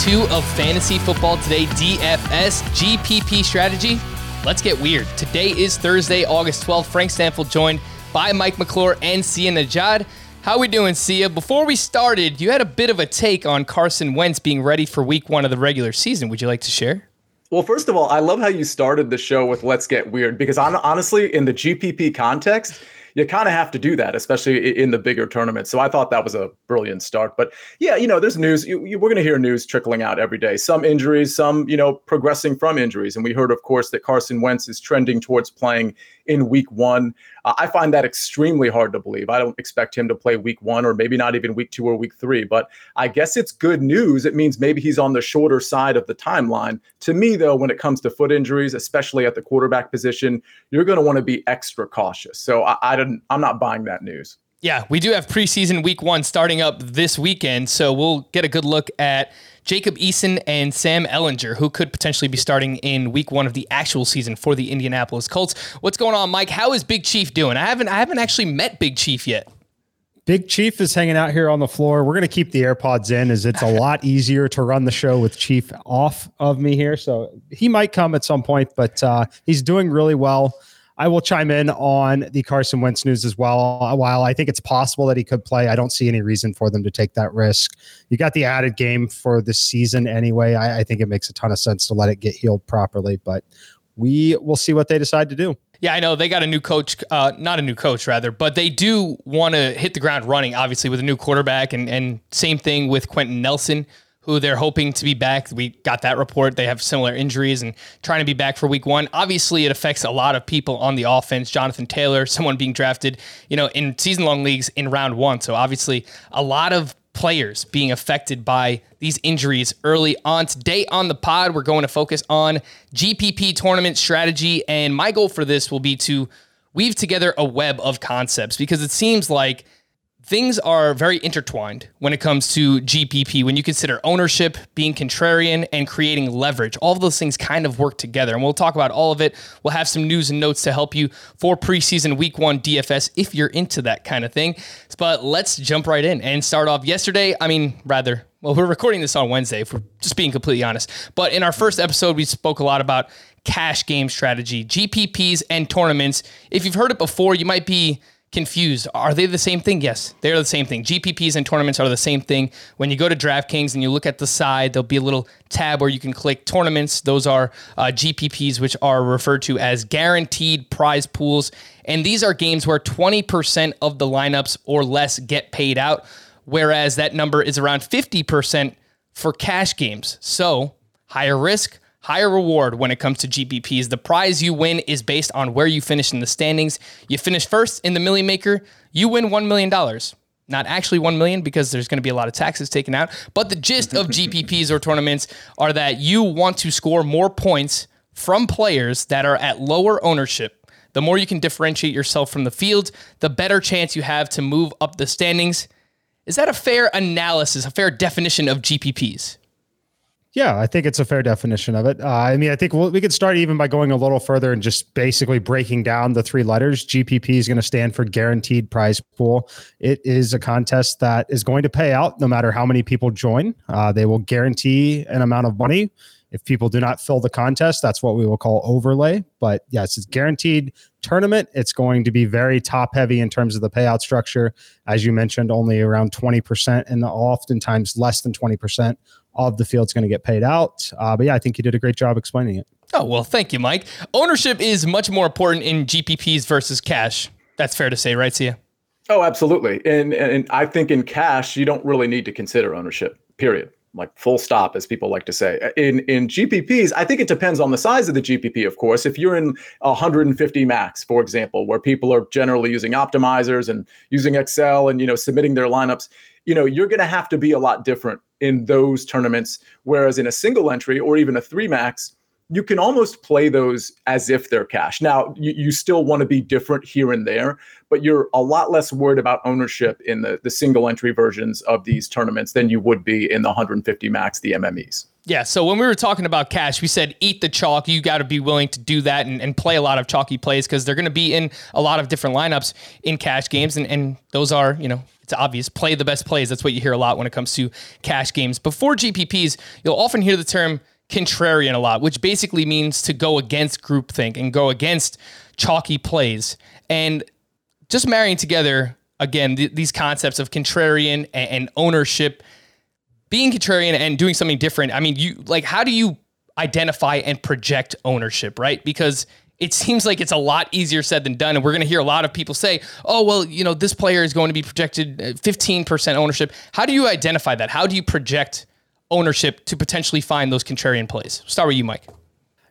two of Fantasy Football Today DFS GPP strategy. Let's get weird. Today is Thursday, August 12th. Frank Stampfl joined by Mike McClure and Sia Nejad. How we doing, Sia? Before we started, you had a bit of a take on Carson Wentz being ready for week one of the regular season. Would you like to share? Well, first of all, I love how you started the show with "Let's get weird" because honestly, in the GPP context, you kind of have to do that, especially in the bigger tournaments. So I thought that was a brilliant start. But yeah, you know, there's news. You, you, we're going to hear news trickling out every day. Some injuries, some you know, progressing from injuries. And we heard, of course, that Carson Wentz is trending towards playing in Week One. Uh, I find that extremely hard to believe. I don't expect him to play Week One, or maybe not even Week Two or Week Three. But I guess it's good news. It means maybe he's on the shorter side of the timeline. To me, though, when it comes to foot injuries, especially at the quarterback position, you're going to want to be extra cautious. So I, I didn't. I'm not buying that news. Yeah, we do have preseason week one starting up this weekend, so we'll get a good look at Jacob Eason and Sam Ehlinger, who could potentially be starting in week one of the actual season for the Indianapolis Colts. What's going on, Mike? How is Big Chief doing? I haven't I haven't actually met Big Chief yet. Big Chief is hanging out here on the floor. We're going to keep the AirPods in as it's a lot easier to run the show with Chief off of me here. So he might come at some point, but uh, he's doing really well. I will chime in on the Carson Wentz news as well. While I think it's possible that he could play, I don't see any reason for them to take that risk. You got the added game for the season anyway. I, I think it makes a ton of sense to let it get healed properly, but we will see what they decide to do. Yeah, I know they got a new coach, uh, not a new coach rather, but they do want to hit the ground running, obviously with a new quarterback, and and same thing with Quenton Nelson who they're hoping to be back. We got that report. They have similar injuries and trying to be back for week one. Obviously, it affects a lot of people on the offense. Jonathan Taylor, someone being drafted, you know, in season long leagues in round one. So obviously, a lot of players being affected by these injuries early on. Today on the pod, we're going to focus on GPP tournament strategy. And my goal for this will be to weave together a web of concepts because it seems like things are very intertwined when it comes to GPP. When you consider ownership, being contrarian, and creating leverage, all of those things kind of work together. And we'll talk about all of it. We'll have some news and notes to help you for preseason week one DFS if you're into that kind of thing. But let's jump right in and start off yesterday. I mean, rather, well, we're recording this on Wednesday, if we're just being completely honest. But in our first episode, we spoke a lot about cash game strategy, GPPs, and tournaments. If you've heard it before, you might be confused. Are they the same thing? Yes, they're the same thing. GPPs and tournaments are the same thing. When you go to DraftKings and you look at the side, there'll be a little tab where you can click tournaments. Those are uh, GPPs, which are referred to as guaranteed prize pools. And these are games where 20% of the lineups or less get paid out, whereas that number is around 50% for cash games. So higher risk, higher reward when it comes to GPPs. The prize you win is based on where you finish in the standings. You finish first in the Millie Maker, you win $1 million. Not actually 1 million because there's going to be a lot of taxes taken out, but the gist of GPPs or tournaments are that you want to score more points from players that are at lower ownership. The more you can differentiate yourself from the field, the better chance you have to move up the standings. Is that a fair analysis, a fair definition of GPPs? Yeah, I think it's a fair definition of it. Uh, I mean, I think we'll, we could start even by going a little further and just basically breaking down the three letters. GPP is going to stand for Guaranteed Prize Pool. It is a contest that is going to pay out no matter how many people join. Uh, they will guarantee an amount of money. If people do not fill the contest, that's what we will call overlay. But yes, it's guaranteed tournament. It's going to be very top heavy in terms of the payout structure. As you mentioned, only around 20% and oftentimes less than 20% of the field's going to get paid out. Uh, but yeah, I think you did a great job explaining it. Oh, well, thank you, Mike. Ownership is much more important in GPPs versus cash. That's fair to say, right, Sia? Oh, absolutely. And, and I think in cash, you don't really need to consider ownership, period. Like full stop, as people like to say. In in GPPs, I think it depends on the size of the GPP, of course. If you're in 150 max, for example, where people are generally using optimizers and using Excel and you know submitting their lineups, you know, you're going to have to be a lot different in those tournaments. Whereas in a single entry or even a three max, you can almost play those as if they're cash. Now, you, you still want to be different here and there, but you're a lot less worried about ownership in the, the single entry versions of these tournaments than you would be in the 150 max, the MMEs. Yeah, so when we were talking about cash, we said eat the chalk. You got to be willing to do that and, and play a lot of chalky plays because they're going to be in a lot of different lineups in cash games. And, and those are, you know, It's obvious. Play the best plays. That's what you hear a lot when it comes to cash games. Before GPPs, you'll often hear the term contrarian a lot, which basically means to go against groupthink and go against chalky plays. And just marrying together again th- these concepts of contrarian and, and ownership, being contrarian and doing something different. I mean, you like how do you identify and project ownership, right? Because it seems like it's a lot easier said than done. And we're going to hear a lot of people say, oh, well, you know, this player is going to be projected 15% uh, ownership. How do you identify that? How do you project ownership to potentially find those contrarian plays? Start with you, Mike.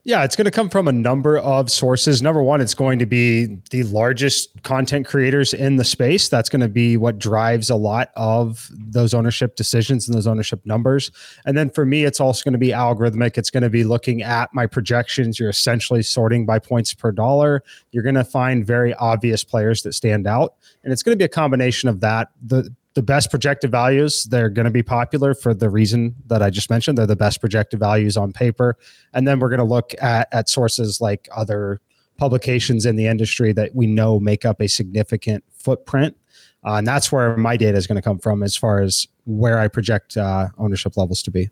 Yeah, it's going to come from a number of sources. Number one, it's going to be the largest content creators in the space. That's going to be what drives a lot of those ownership decisions and those ownership numbers. And then for me, it's also going to be algorithmic. It's going to be looking at my projections. You're essentially sorting by points per dollar. You're going to find very obvious players that stand out. And it's going to be a combination of that. The the best projected values they're going to be popular for the reason that i just mentioned they're the best projected values on paper and then we're going to look at, at sources like other publications in the industry that we know make up a significant footprint uh, and that's where my data is going to come from as far as where i project uh, ownership levels to be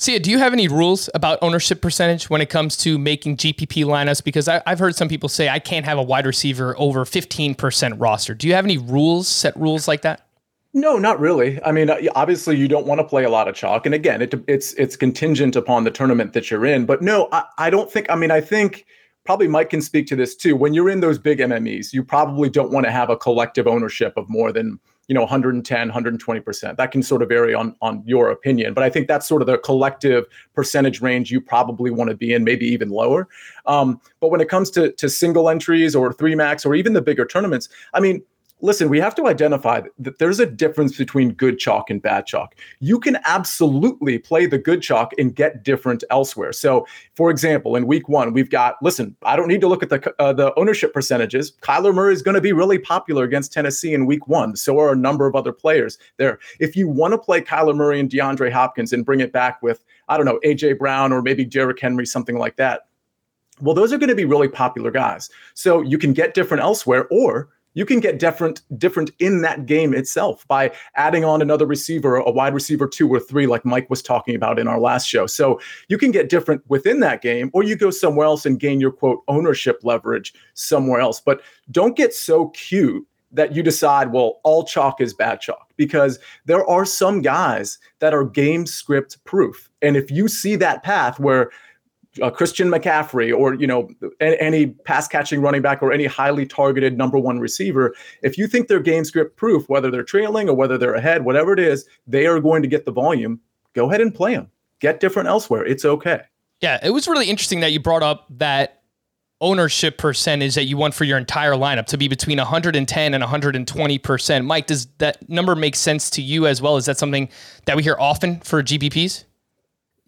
Sia, do you have any rules about ownership percentage when it comes to making GPP lineups? Because I, have heard some people say I can't have a wide receiver over 15% roster. Do you have any rules, set rules like that? No, not really. I mean, uh, obviously, you don't want to play a lot of chalk, and again, it, it's it's contingent upon the tournament that you're in. But no, I, I don't think. I mean, I think probably Mike can speak to this too. When you're in those big MMEs, you probably don't want to have a collective ownership of more than you know 110 120 percent that can sort of vary on on your opinion but i think that's sort of the collective percentage range you probably want to be in maybe even lower um, but when it comes to to single entries or three max or even the bigger tournaments i mean listen, we have to identify that there's a difference between good chalk and bad chalk. You can absolutely play the good chalk and get different elsewhere. So, for example, in week one, we've got, listen, I don't need to look at the, uh, the ownership percentages. Kyler Murray is going to be really popular against Tennessee in week one. So are a number of other players there. If you want to play Kyler Murray and DeAndre Hopkins and bring it back with, I don't know, AJ Brown or maybe Derrick Henry, something like that. Well, those are going to be really popular guys. So you can get different elsewhere, or you can get different different in that game itself by adding on another receiver, a wide receiver two or three, like Mike was talking about in our last show. So you can get different within that game, or you go somewhere else and gain your quote ownership leverage somewhere else. But don't get so cute that you decide, well, all chalk is bad chalk, because there are some guys that are game script proof. And if you see that path where uh, Christian McCaffrey or you know any pass catching running back or any highly targeted number one receiver, if you think they're game script proof, whether they're trailing or whether they're ahead, whatever it is, they are going to get the volume. Go ahead and play them. Get different elsewhere. It's okay. Yeah, it was really interesting that you brought up that ownership percentage that you want for your entire lineup to be between 110 and 120 percent. Mike, does that number make sense to you as well? Is that something that we hear often for GPPs?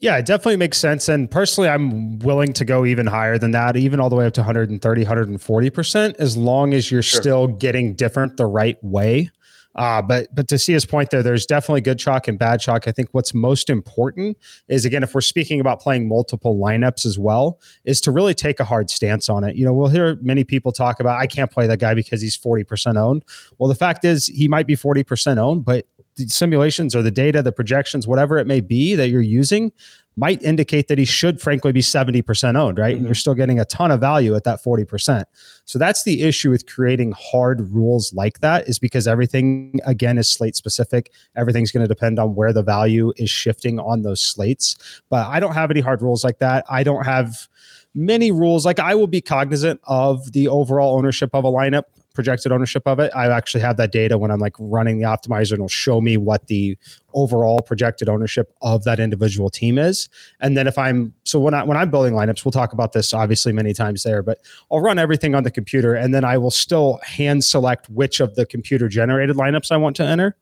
Yeah, it definitely makes sense. And personally, I'm willing to go even higher than that, even all the way up to 130, 140%, as long as you're sure. still getting different the right way. Uh, but but to see his point there, there's definitely good chalk and bad chalk. I think what's most important is again, if we're speaking about playing multiple lineups as well, is to really take a hard stance on it. You know, we'll hear many people talk about I can't play that guy because he's 40% owned. Well, the fact is he might be 40% owned, but the simulations or the data, the projections, whatever it may be that you're using, might indicate that he should frankly be 70% owned, right? Mm-hmm. And you're still getting a ton of value at that 40%. So that's the issue with creating hard rules like that is because everything again is slate specific. Everything's going to depend on where the value is shifting on those slates. But I don't have any hard rules like that. I don't have many rules. Like I will be cognizant of the overall ownership of a lineup projected ownership of it. I actually have that data when I'm like running the optimizer and it'll show me what the overall projected ownership of that individual team is. And then if I'm so when I when I'm building lineups, we'll talk about this obviously many times there, but I'll run everything on the computer and then I will still hand select which of the computer generated lineups I want to enter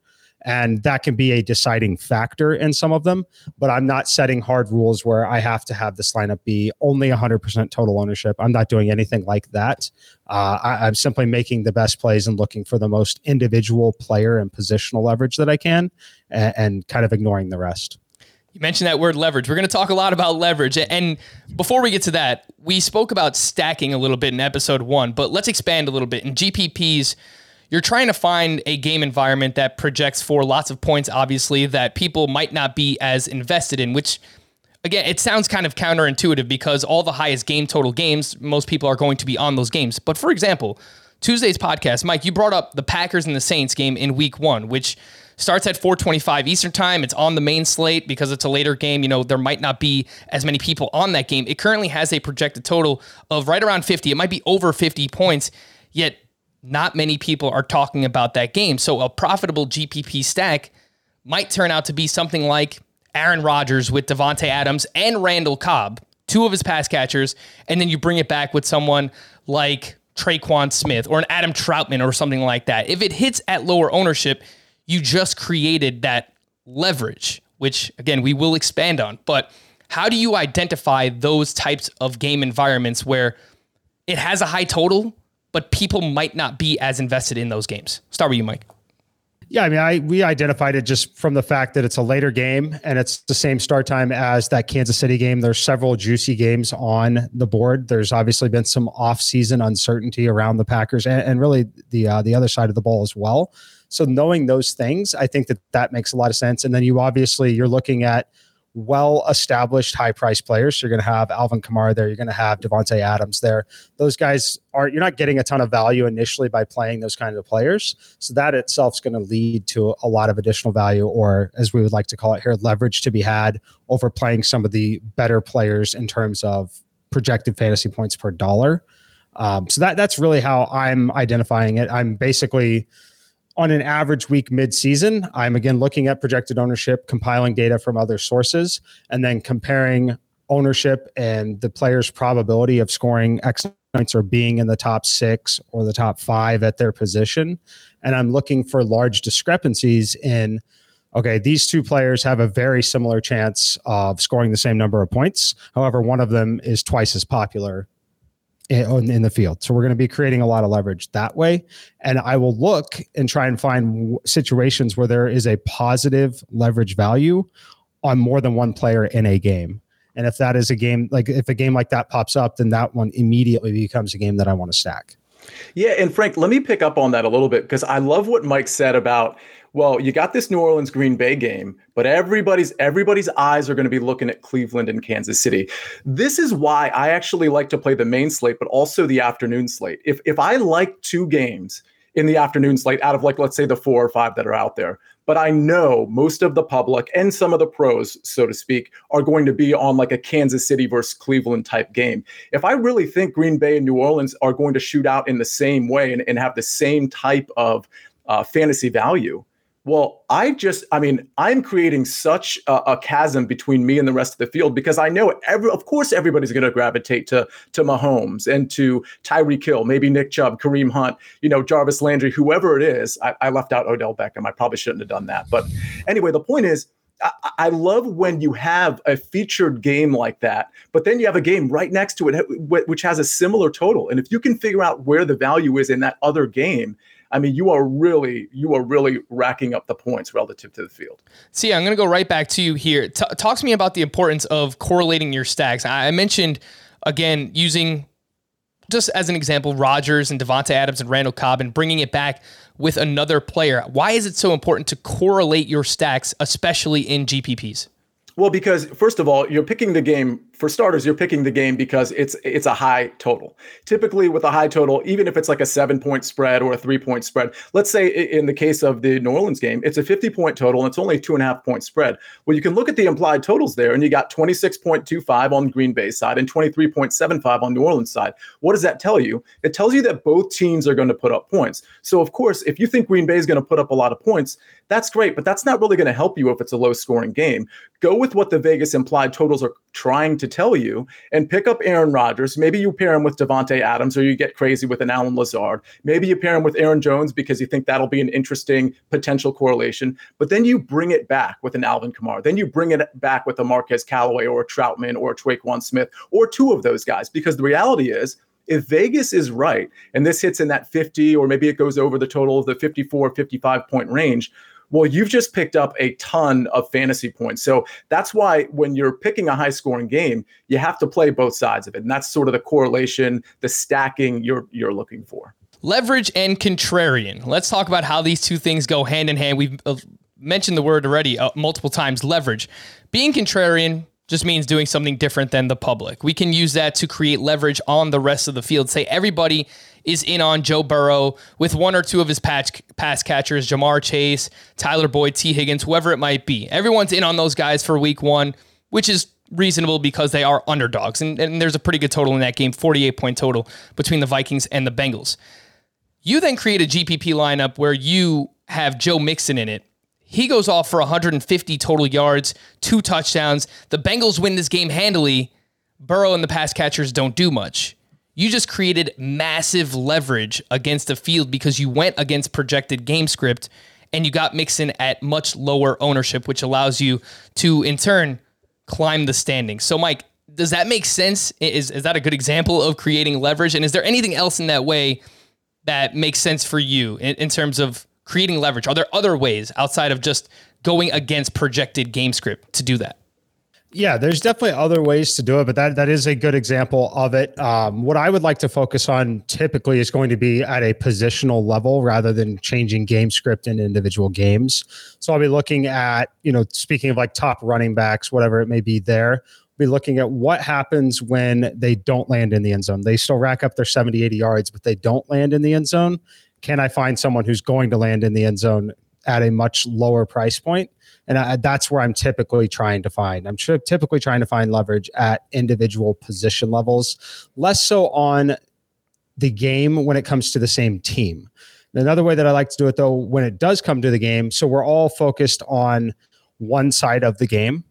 and that can be a deciding factor in some of them but i'm not setting hard rules where i have to have this lineup be only 100% total ownership i'm not doing anything like that uh, I, am simply making the best plays and looking for the most individual player and positional leverage that i can and, and kind of ignoring the rest you mentioned that word leverage. We're going to talk a lot about leverage. And before we get to that, we spoke about stacking a little bit in episode one, but let's expand a little bit. In GPPs, you're trying to find a game environment that projects for lots of points, obviously, that people might not be as invested in, which again, it sounds kind of counterintuitive because all the highest game total games, most people are going to be on those games. But for example, Tuesday's podcast, Mike, you brought up the Packers and the Saints game in week one, which starts at 425 Eastern time. It's on the main slate because it's a later game. You know, there might not be as many people on that game. It currently has a projected total of right around 50. It might be over 50 points, yet not many people are talking about that game. So a profitable GPP stack might turn out to be something like Aaron Rodgers with Davante Adams and Randall Cobb, two of his pass catchers, and then you bring it back with someone like Tre'Quan Smith or an Adam Trautman or something like that. If it hits at lower ownership, you just created that leverage, which again we will expand on. But how do you identify those types of game environments where it has a high total, but people might not be as invested in those games. Start with you, Mike. Yeah, I mean, I we identified it just from the fact that it's a later game and it's the same start time as that Kansas City game. There's several juicy games on the board. There's obviously been some off-season uncertainty around the Packers and, and really the uh, the other side of the ball as well. So knowing those things, I think that that makes a lot of sense. And then you obviously you're looking at well established high price players. So You're going to have Alvin Kamara there. You're going to have Davante Adams there. Those guys are, you're not getting a ton of value initially by playing those kinds of players. So that itself is going to lead to a lot of additional value, or as we would like to call it here, leverage to be had over playing some of the better players in terms of projected fantasy points per dollar. Um, so that that's really how I'm identifying it. I'm basically on an average week mid-season i'm again looking at projected ownership compiling data from other sources and then comparing ownership and the player's probability of scoring x points or being in the top six or the top five at their position. And i'm looking for large discrepancies in okay these two players have a very similar chance of scoring the same number of points. However one of them is twice as popular in, in the field. So we're going to be creating a lot of leverage that way. And I will look and try and find situations where there is a positive leverage value on more than one player in a game. And if that is a game, like if a game like that pops up, then that one immediately becomes a game that I want to stack. Yeah. And Frank, let me pick up on that a little bit because I love what Mike said about well, you got this New Orleans Green Bay game, but everybody's everybody's eyes are going to be looking at Cleveland and Kansas City. This is why I actually like to play the main slate, but also the afternoon slate. If if I like two games in the afternoon slate out of like let's say the four or five that are out there, but I know most of the public and some of the pros, so to speak, are going to be on like a Kansas City versus Cleveland type game. If I really think Green Bay and New Orleans are going to shoot out in the same way and, and have the same type of uh, fantasy value, well, I just, I mean, I'm creating such a, a, chasm between me and the rest of the field because I know every, of course, everybody's going to gravitate to to Mahomes and to Tyreek Hill, maybe Nick Chubb, Kareem Hunt, you know, Jarvis Landry, whoever it is. I, I left out Odell Beckham. I probably shouldn't have done that. But anyway, the point is, I, I love when you have a featured game like that, but then you have a game right next to it which has a similar total. And if you can figure out where the value is in that other game, I mean, you are really you are really racking up the points relative to the field. Sia, I'm going to go right back to you here. T- talk to me about the importance of correlating your stacks. I mentioned again using just as an example, Rodgers and Davante Adams and Randall Cobb, and bringing it back with another player. Why is it so important to correlate your stacks, especially in GPPs? Well, because first of all, you're picking the game for starters, you're picking the game because it's it's a high total. Typically, with a high total, even if it's like a seven point spread or a three point spread, let's say in the case of the New Orleans game, it's a 50 point total and it's only a two and a half point spread. Well, you can look at the implied totals there, and you got 26.25 on Green Bay side and 23.75 on New Orleans side. What does that tell you? It tells you that both teams are going to put up points. So, of course, if you think Green Bay is going to put up a lot of points, that's great, but that's not really going to help you if it's a low scoring game. Go with what the Vegas implied totals are trying to tell you and pick up Aaron Rodgers. Maybe you pair him with Davante Adams or you get crazy with an Allen Lazard. Maybe you pair him with Aaron Jones because you think that'll be an interesting potential correlation. But then you bring it back with an Alvin Kamara. Then you bring it back with a Marquez Callaway or a Trautman or a Tre'Quan Smith or two of those guys. Because the reality is, if Vegas is right and this hits in that 50 or maybe it goes over the total of the 54, 55 point range, well, you've just picked up a ton of fantasy points. So that's why when you're picking a high scoring game, you have to play both sides of it. And that's sort of the correlation, the stacking you're you're looking for. Leverage and contrarian. Let's talk about how these two things go hand in hand. We've uh, mentioned the word already uh, multiple times leverage. Being contrarian just means doing something different than the public. We can use that to create leverage on the rest of the field. Say everybody is in on Joe Burrow with one or two of his patch, pass catchers, Ja'Marr Chase, Tyler Boyd, Tee Higgins, whoever it might be. Everyone's in on those guys for week one, which is reasonable because they are underdogs. And, and there's a pretty good total in that game 48 point total between the Vikings and the Bengals. You then create a GPP lineup where you have Joe Mixon in it. He goes off for 150 total yards, two touchdowns. The Bengals win this game handily. Burrow and the pass catchers don't do much. You just created massive leverage against the field because you went against projected game script and you got Mixon at much lower ownership, which allows you to, in turn, climb the standings. So, Mike, does that make sense? Is, is that a good example of creating leverage? And is there anything else in that way that makes sense for you in, in terms of creating leverage? Are there other ways outside of just going against projected game script to do that? Yeah, there's definitely other ways to do it, but that that is a good example of it. Um, what I would like to focus on typically is going to be at a positional level rather than changing game script in individual games. So I'll be looking at, you know, speaking of like top running backs, whatever it may be there, be looking at what happens when they don't land in the end zone. They still rack up their 70, 80 yards, but they don't land in the end zone. Can I find someone who's going to land in the end zone at a much lower price point? And I, that's where I'm typically trying to find. I'm typically trying to find leverage at individual position levels, less so on the game when it comes to the same team. Another way that I like to do it though, when it does come to the game, so we're all focused on one side of the game.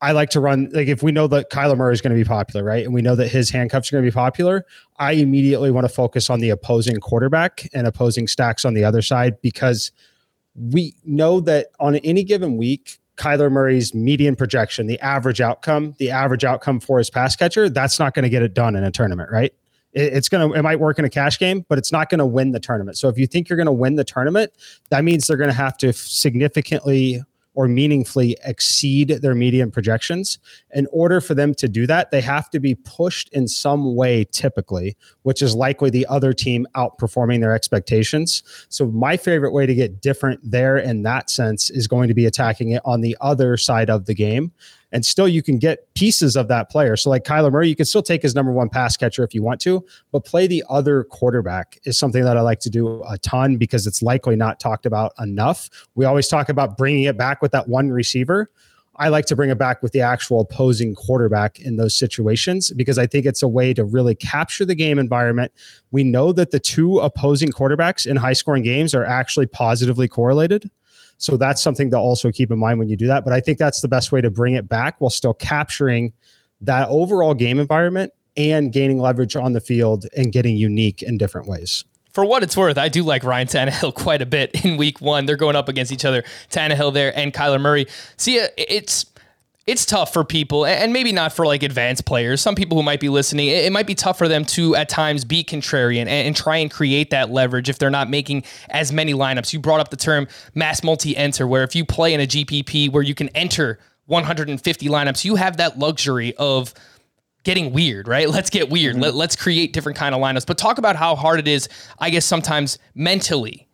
I like to run like if we know that Kyler Murray is going to be popular, right? And we know that his handcuffs are going to be popular, I immediately want to focus on the opposing quarterback and opposing stacks on the other side because we know that on any given week, Kyler Murray's median projection, the average outcome, the average outcome for his pass catcher, that's not going to get it done in a tournament, right? it's going to, it might work in a cash game, but it's not going to win the tournament. So if you think you're going to win the tournament, that means they're going to have to significantly or meaningfully exceed their median projections. In order for them to do that, they have to be pushed in some way, typically, which is likely the other team outperforming their expectations. So, my favorite way to get different there in that sense is going to be attacking it on the other side of the game and still you can get pieces of that player. So like Kyler Murray, you can still take his number one pass catcher if you want to, but play the other quarterback is something that I like to do a ton because it's likely not talked about enough. We always talk about bringing it back with that one receiver. I like to bring it back with the actual opposing quarterback in those situations because I think it's a way to really capture the game environment. We know that the two opposing quarterbacks in high scoring games are actually positively correlated. So that's something to also keep in mind when you do that. But I think that's the best way to bring it back while still capturing that overall game environment and gaining leverage on the field and getting unique in different ways for what it's worth, I do like Ryan Tannehill quite a bit in week one. They're going up against each other, Tannehill there and Kyler Murray. Sia, uh, it's it's tough for people, and maybe not for like advanced players. Some people who might be listening, it, might be tough for them to at times be contrarian and, and, try and create that leverage if they're not making as many lineups. You brought up the term mass multi enter, where if you play in a GPP where you can enter 150 lineups, you have that luxury of getting weird, right? Let's get weird. Mm-hmm. Let, us create different kind of lineups. But talk about how hard it is, I guess, sometimes mentally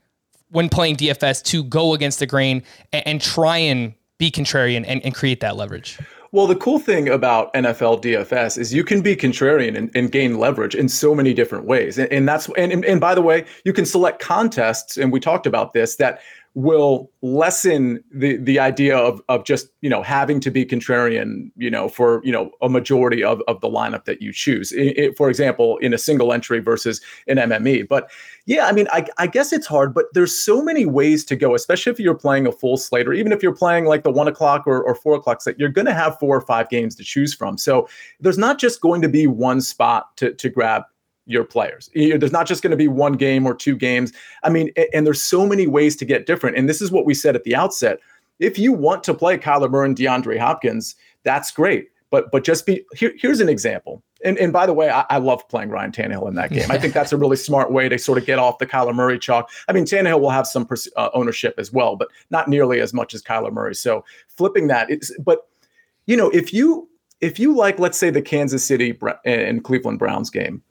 when playing DFS to go against the grain and, and try and be contrarian and, and create that leverage? Well, the cool thing about NFL DFS is you can be contrarian and, and gain leverage in so many different ways. And, and that's and, and, and by the way, you can select contests, and we talked about this that will lessen the the idea of of just you know having to be contrarian you know for you know a majority of, of the lineup that you choose. It, it, for example in a single entry versus an mme but yeah i mean I, I guess it's hard but there's so many ways to go especially if you're playing a full slate or even if you're playing like the one o'clock or, or four o'clock slate you're going to have four or five games to choose from. So there's not just going to be one spot to to grab your players. There's not just going to be one game or two games. I mean, and there's so many ways to get different. And this is what we said at the outset. If you want to play Kyler Murray and DeAndre Hopkins, that's great. But but just be here, here's an example. And and by the way, I, I love playing Ryan Tannehill in that game. I think that's a really smart way to sort of get off the Kyler Murray chalk. I mean, Tannehill will have some pers- uh, ownership as well, but not nearly as much as Kyler Murray. So flipping that, it's but you know if you if you like let's say the Kansas City and Cleveland Browns game,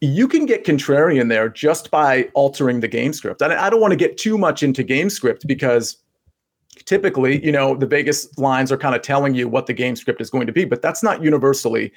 you can get contrarian there just by altering the game script. And I don't want to get too much into game script because typically, you know, the Vegas lines are kind of telling you what the game script is going to be, but that's not universally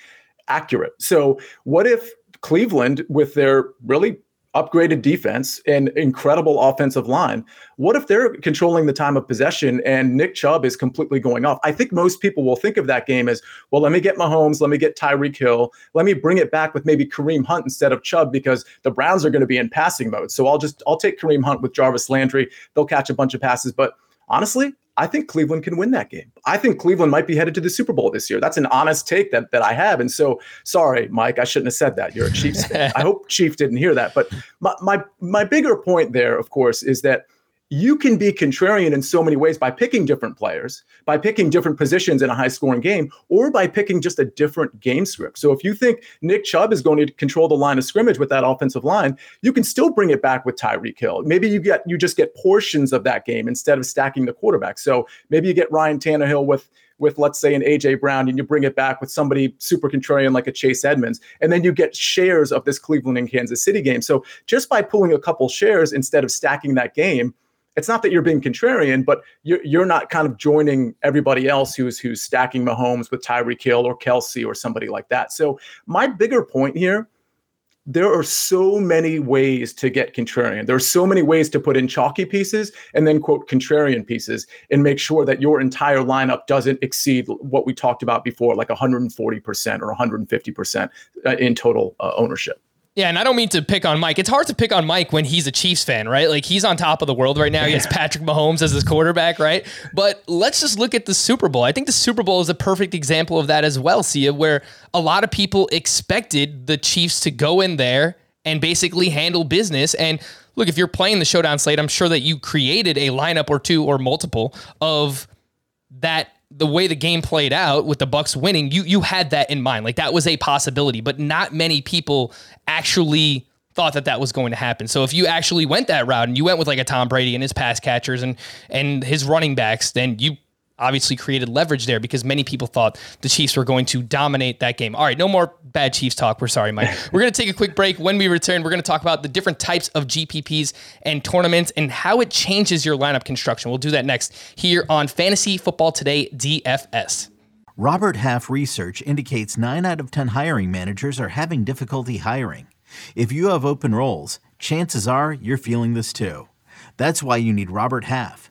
accurate. So, what if Cleveland, with their really upgraded defense and incredible offensive line. What if they're controlling the time of possession and Nick Chubb is completely going off? I think most people will think of that game as, well, let me get Mahomes, let me get Tyreek Hill, let me bring it back with maybe Kareem Hunt instead of Chubb because the Browns are going to be in passing mode. So I'll just I'll take Kareem Hunt with Jarvis Landry. They'll catch a bunch of passes, but honestly, I think Cleveland can win that game. I think Cleveland might be headed to the Super Bowl this year. That's an honest take that that I have. And so, sorry, Mike, I shouldn't have said that. You're a Chiefs fan. I hope Chief didn't hear that. But my my my bigger point there, of course, is that you can be contrarian in so many ways by picking different players, by picking different positions in a high scoring game, or by picking just a different game script. So if you think Nick Chubb is going to control the line of scrimmage with that offensive line, you can still bring it back with Tyreek Hill. Maybe you get you just get portions of that game instead of stacking the quarterback. So maybe you get Ryan Tannehill with with let's say an AJ Brown and you bring it back with somebody super contrarian like a Chase Edmonds and then you get shares of this Cleveland and Kansas City game. So just by pulling a couple shares instead of stacking that game, it's not that you're being contrarian, but you're, you're not kind of joining everybody else who's who's stacking Mahomes with Tyreek Hill or Kelce or somebody like that. So my bigger point here, there are so many ways to get contrarian. There are so many ways to put in chalky pieces and then quote contrarian pieces and make sure that your entire lineup doesn't exceed what we talked about before, like 140% or 150% uh, in total uh, ownership. Yeah, and I don't mean to pick on Mike. It's hard to pick on Mike when he's a Chiefs fan, right? Like he's on top of the world right now. He has Patrick Mahomes as his quarterback, right? But let's just look at the Super Bowl. I think the Super Bowl is a perfect example of that as well, Sia, where a lot of people expected the Chiefs to go in there and basically handle business. And look, if you're playing the showdown slate, I'm sure that you created a lineup or two or multiple of that the way the game played out with the Bucs winning, you you had that in mind. Like that was a possibility, but not many people actually thought that that was going to happen. So if you actually went that route and you went with like a Tom Brady and his pass catchers and and his running backs, then you obviously created leverage there because many people thought the Chiefs were going to dominate that game. All right, no more bad Chiefs talk. We're sorry, Mike. we're going to take a quick break. When we return, we're going to talk about the different types of GPPs and tournaments and how it changes your lineup construction. We'll do that next here on Fantasy Football Today DFS. Robert Half research indicates 9 out of 10 hiring managers are having difficulty hiring. If you have open roles, chances are you're feeling this too. That's why you need Robert Half.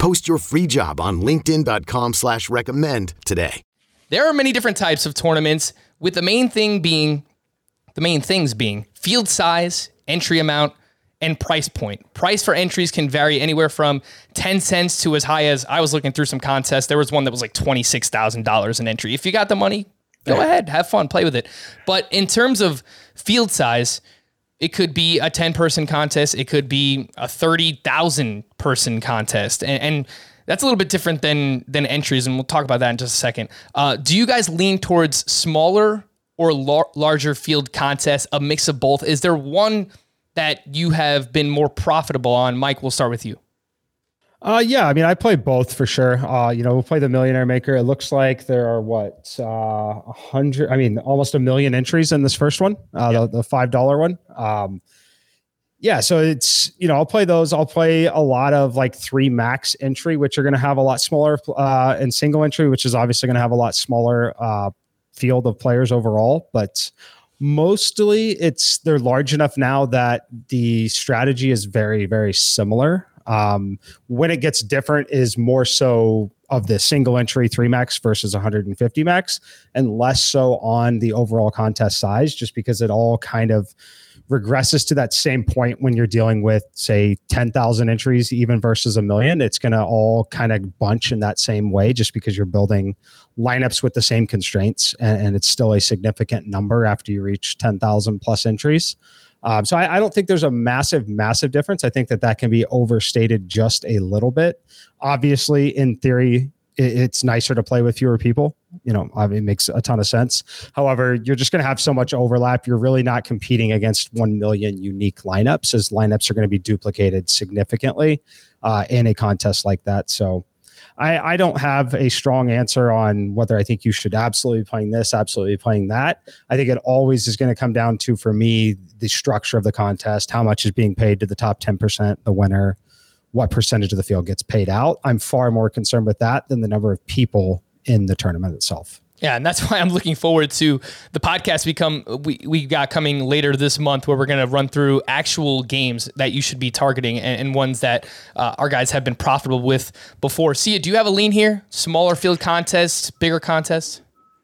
Post your free job on LinkedIn.com slash recommend today. There are many different types of tournaments, with the main thing being the main things being field size, entry amount, and price point. Price for entries can vary anywhere from 10 cents to as high as I was looking through some contests. There was one that was like $26,000 an entry. If you got the money, go yeah. ahead, have fun, play with it. But in terms of field size, it could be a 10 person contest. It could be a 30,000 person contest. And, and, that's a little bit different than than entries, and we'll talk about that in just a second. Uh, do you guys lean towards smaller or lar- larger field contests, a mix of both? Is there one that you have been more profitable on? Mike, we'll start with you. Uh, yeah, I mean, I play both for sure. Uh, you know, we'll play the Millionaire Maker. It looks like there are what uh, a uh, hundred. I mean, almost a million entries in this first one, uh, yep. the, the five dollar one. Um, yeah, so it's you know I'll play those. I'll play a lot of like three max entry, which are going to have a lot smaller, uh, and single entry, which is obviously going to have a lot smaller uh, field of players overall. But mostly, it's they're large enough now that the strategy is very very similar. Um, when it gets different is more so of the single entry three max versus 150 max, and less so on the overall contest size, just because it all kind of regresses to that same point when you're dealing with, say, 10,000 entries, even versus a million. It's going to all kind of bunch in that same way just because you're building lineups with the same constraints. And, and it's still a significant number after you reach 10,000 plus entries. Um, so I, I, don't think there's a massive, massive difference. I think that that can be overstated just a little bit. Obviously, in theory, it, it's nicer to play with fewer people. You know, I mean, it makes a ton of sense. However, you're just going to have so much overlap. You're really not competing against 1 million unique lineups, as lineups are going to be duplicated significantly uh, in a contest like that. So, I, I don't have a strong answer on whether I think you should absolutely be playing this, absolutely playing that. I think it always is going to come down to, for me, the structure of the contest, how much is being paid to the top 10%, the winner, what percentage of the field gets paid out. I'm far more concerned with that than the number of people in the tournament itself. Yeah, and that's why I'm looking forward to the podcast become we, we got coming later this month where we're going to run through actual games that you should be targeting and, and ones that uh, our guys have been profitable with before. Sia, do you have a lean here? Smaller field contests, bigger contests?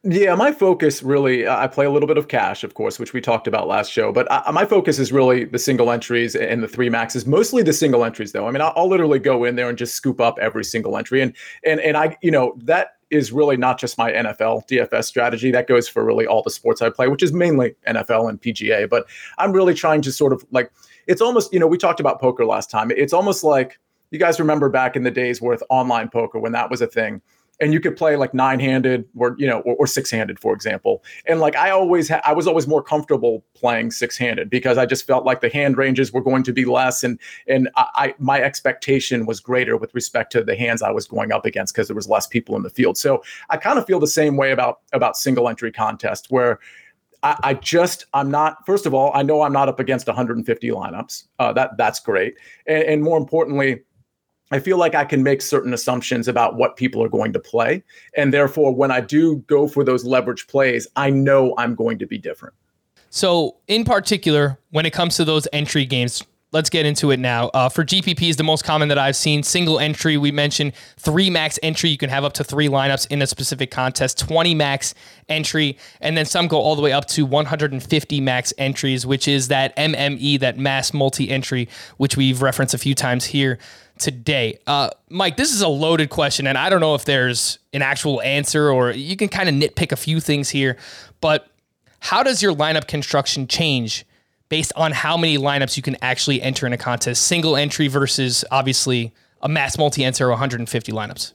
Yeah, my focus really, I play a little bit of cash, of course, which we talked about last show, but I, my focus is really the single entries and the three maxes, mostly the single entries though. I mean, I'll, I'll literally go in there and just scoop up every single entry. And, and, and I, you know, that is really not just my NFL DFS strategy. That goes for really all the sports I play, which is mainly NFL and PGA. But I'm really trying to sort of like, it's almost, you know, we talked about poker last time. It's almost like you guys remember back in the days with online poker when that was a thing and you could play like nine handed or you know or, or six handed for example and like i always ha- i was always more comfortable playing six handed because i just felt like the hand ranges were going to be less and and I, I my expectation was greater with respect to the hands i was going up against because there was less people in the field so i kind of feel the same way about about single entry contest where I, I just I'm not. First of all, I know I'm not up against 150 lineups. Uh, that that's great, and, and more importantly, I feel like I can make certain assumptions about what people are going to play. And therefore, when I do go for those leverage plays, I know I'm going to be different. So, in particular, when it comes to those entry games, let's get into it now. Uh, for GPPs, the most common that I've seen, single entry, we mentioned three max entry. You can have up to three lineups in a specific contest, 20 max entry, and then some go all the way up to 150 max entries, which is that MME, that mass multi entry, which we've referenced a few times here today. Uh, Mike, this is a loaded question, and I don't know if there's an actual answer or you can kind of nitpick a few things here, but how does your lineup construction change based on how many lineups you can actually enter in a contest? Single entry versus obviously a mass multi enter 150 lineups.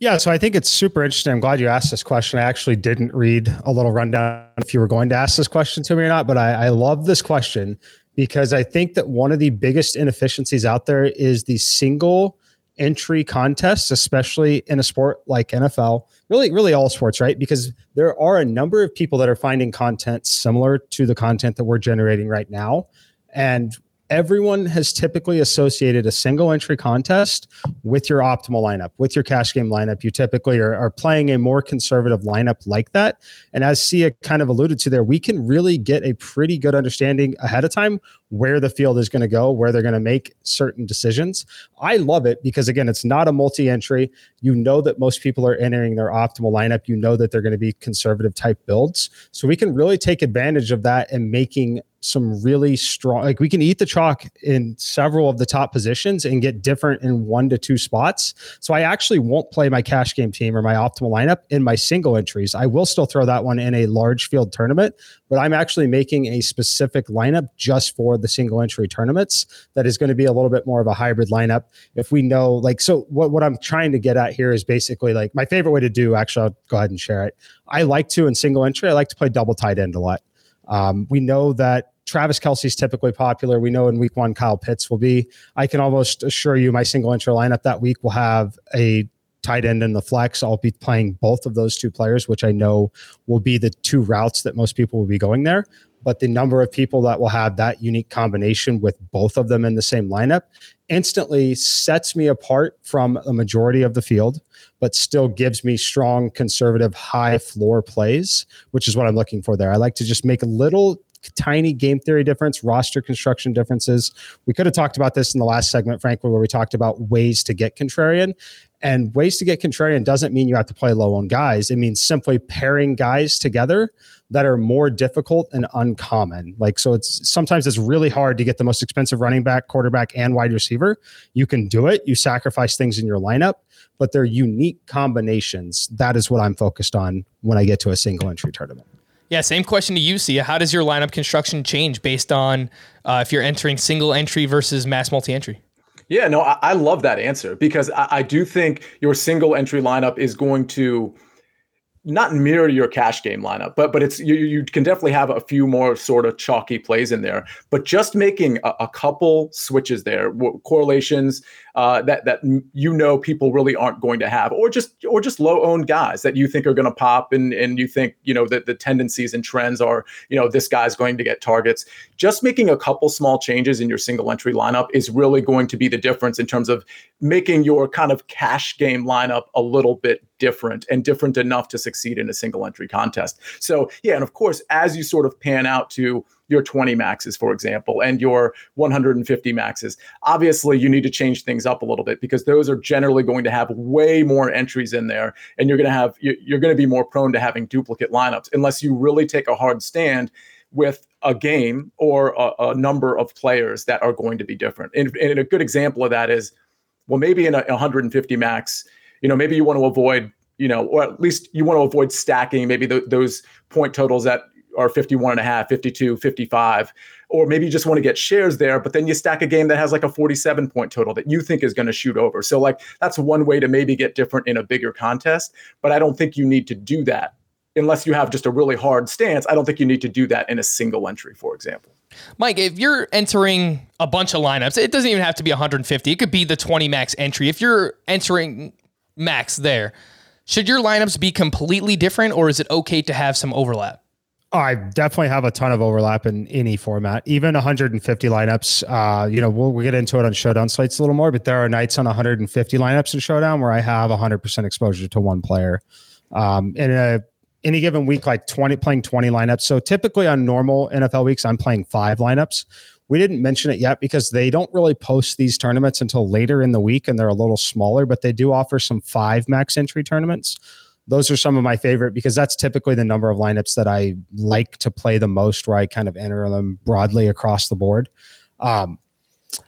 Yeah, so I think it's super interesting. I'm glad you asked this question. I actually didn't read a little rundown if you were going to ask this question to me or not, but I, I love this question because I think that one of the biggest inefficiencies out there is the single entry contests, especially in a sport like NFL, really, really all sports, right? Because there are a number of people that are finding content similar to the content that we're generating right now. And everyone has typically associated a single entry contest with your optimal lineup, with your cash game lineup. You typically are, are, playing a more conservative lineup like that. And as Sia kind of alluded to there, we can really get a pretty good understanding ahead of time where the field is going to go, where they're going to make certain decisions. I love it because, again, it's not a multi entry. You know that most people are entering their optimal lineup. You know that they're going to be conservative type builds. So we can really take advantage of that and making some really strong like we can eat the chalk in several of the top positions and get different in one to two spots. So i actually won't play my cash game team or my optimal lineup in my single entries. I will still throw that one in a large field tournament but i'm actually making a specific lineup just for the single entry tournaments that is going to be a little bit more of a hybrid lineup. If we know like so what, what i'm trying to get at here is basically like my favorite way to do actually i'll go ahead and share it. I like to in single entry i like to play double tight end a lot um, we know that Travis Kelce's typically popular. We know in week one, Kyle Pitts will be. I can almost assure you my single entry lineup that week will have a tight end and the flex. I'll be playing both of those two players, which I know will be the two routes that most people will be going there. But the number of people that will have that unique combination with both of them in the same lineup instantly sets me apart from a majority of the field, but still gives me strong, conservative, high floor plays, which is what I'm looking for there. I like to just make a little tiny game theory difference, roster construction differences. We could have talked about this in the last segment, frankly, where we talked about ways to get contrarian. And ways to get contrarian doesn't mean you have to play low on guys. It means simply pairing guys together that are more difficult and uncommon. Like, so it's sometimes it's really hard to get the most expensive running back, quarterback, and wide receiver. You can do it. You sacrifice things in your lineup, but they're unique combinations. That is what I'm focused on when I get to a single entry tournament. Yeah, same question to you, Sia. How does your lineup construction change based on uh, if you're entering single entry versus mass multi entry? Yeah, no, I, I love that answer because I, I do think your single entry lineup is going to not mirror your cash game lineup, but but it's you you can definitely have a few more sort of chalky plays in there. But just making a, a couple switches there, correlations uh, that that you know people really aren't going to have, or just or just low owned guys that you think are going to pop, and and you think you know that the tendencies and trends are you know this guy's going to get targets. Just making a couple small changes in your single entry lineup is really going to be the difference in terms of making your kind of cash game lineup a little bit different and different enough to succeed in a single entry contest. So, yeah, and of course, as you sort of pan out to your 20 maxes, for example, and your 150 maxes, obviously you need to change things up a little bit because those are generally going to have way more entries in there, and you're going to have you're going to be more prone to having duplicate lineups unless you really take a hard stand with a game or a, a number of players that are going to be different. And, and a good example of that is, well, maybe in a 150 max you know, maybe you want to avoid, you know, or at least you want to avoid stacking maybe the, those point totals that are 51 and a half, 52, 55, or maybe you just want to get shares there, but then you stack a game that has like a 47 point total that you think is going to shoot over. So like that's one way to maybe get different in a bigger contest, but I don't think you need to do that unless you have just a really hard stance. I don't think you need to do that in a single entry, for example. Mike, if you're entering a bunch of lineups, it doesn't even have to be 150. It could be the 20 max entry. If you're entering max there. Should your lineups be completely different or is it okay to have some overlap? I definitely have a ton of overlap in any format, even 150 lineups. Uh, you know, we'll, we'll get into it on Showdown slates a little more, but there are nights on 150 lineups in Showdown where I have 100% exposure to one player. Um, in a any given week, like 20 playing 20 lineups. So typically on normal NFL weeks, I'm playing five lineups. We didn't mention it yet because they don't really post these tournaments until later in the week and they're a little smaller, but they do offer some five max entry tournaments. Those are some of my favorite because that's typically the number of lineups that I like to play the most, where I kind of enter them broadly across the board. Um,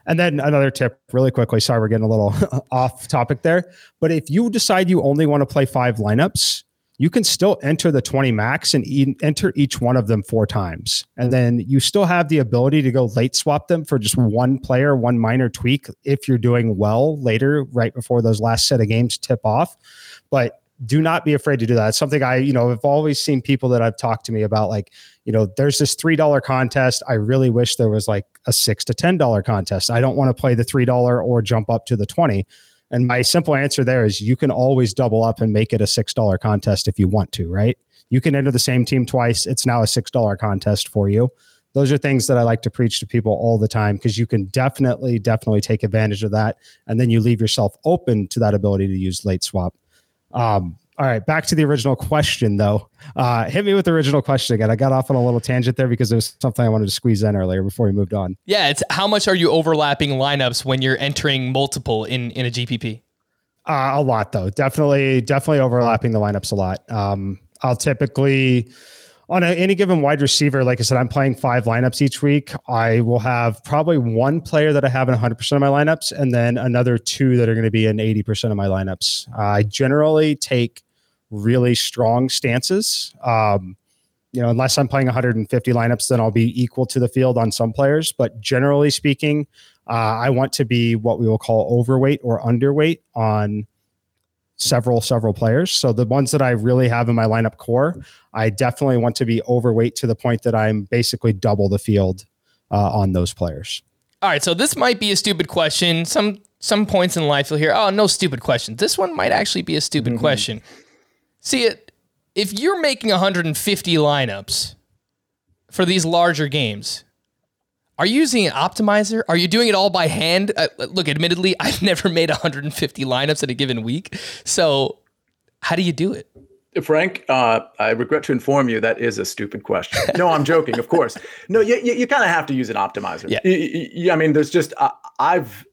and then another tip, really quickly. Sorry, we're getting a little off topic there. But if you decide you only want to play five lineups, you can still enter the 20 max and e- enter each one of them four times. And then you still have the ability to go late swap them for just one player, one minor tweak if you're doing well later, right before those last set of games tip off. But do not be afraid to do that. It's something I, you know, have always seen people that I've talked to me about, like, you know, there's this $3 contest. I really wish there was like a six to $10 contest. I don't want to play the $3 or jump up to the 20 and my simple answer there is you can always double up and make it a $6 contest if you want to, right? You can enter the same team twice. It's now a $6 contest for you. Those are things that I like to preach to people all the time because you can definitely, definitely take advantage of that. And then you leave yourself open to that ability to use late swap. Um, all right, back to the original question though. Uh, hit me with the original question again. I got off on a little tangent there because there was something I wanted to squeeze in earlier before we moved on. Yeah, it's how much are you overlapping lineups when you're entering multiple in in a GPP? Uh, a lot though. Definitely, definitely overlapping the lineups a lot. Um, I'll typically on a, any given wide receiver, like I said, I'm playing five lineups each week. I will have probably one player that I have in 100% of my lineups, and then another two that are going to be in 80% of my lineups. Uh, I generally take really strong stances. Um, you know, unless I'm playing 150 lineups, then I'll be equal to the field on some players. But generally speaking, uh, I want to be what we will call overweight or underweight on several several players. So the ones that I really have in my lineup core, I definitely want to be overweight to the point that I'm basically double the field uh, on those players. All right, so this might be a stupid question. Some some points in life you'll hear, "Oh, no stupid questions." This one might actually be a stupid mm-hmm. question. See it if you're making 150 lineups for these larger games, are you using an optimizer? Are you doing it all by hand? Uh, look, admittedly, I've never made 150 lineups in a given week. So, how do you do it? Frank, uh, I regret to inform you that is a stupid question. No, I'm joking, of course. No, you, you, you kind of have to use an optimizer. Yeah. You, I mean, there's just, uh, I've,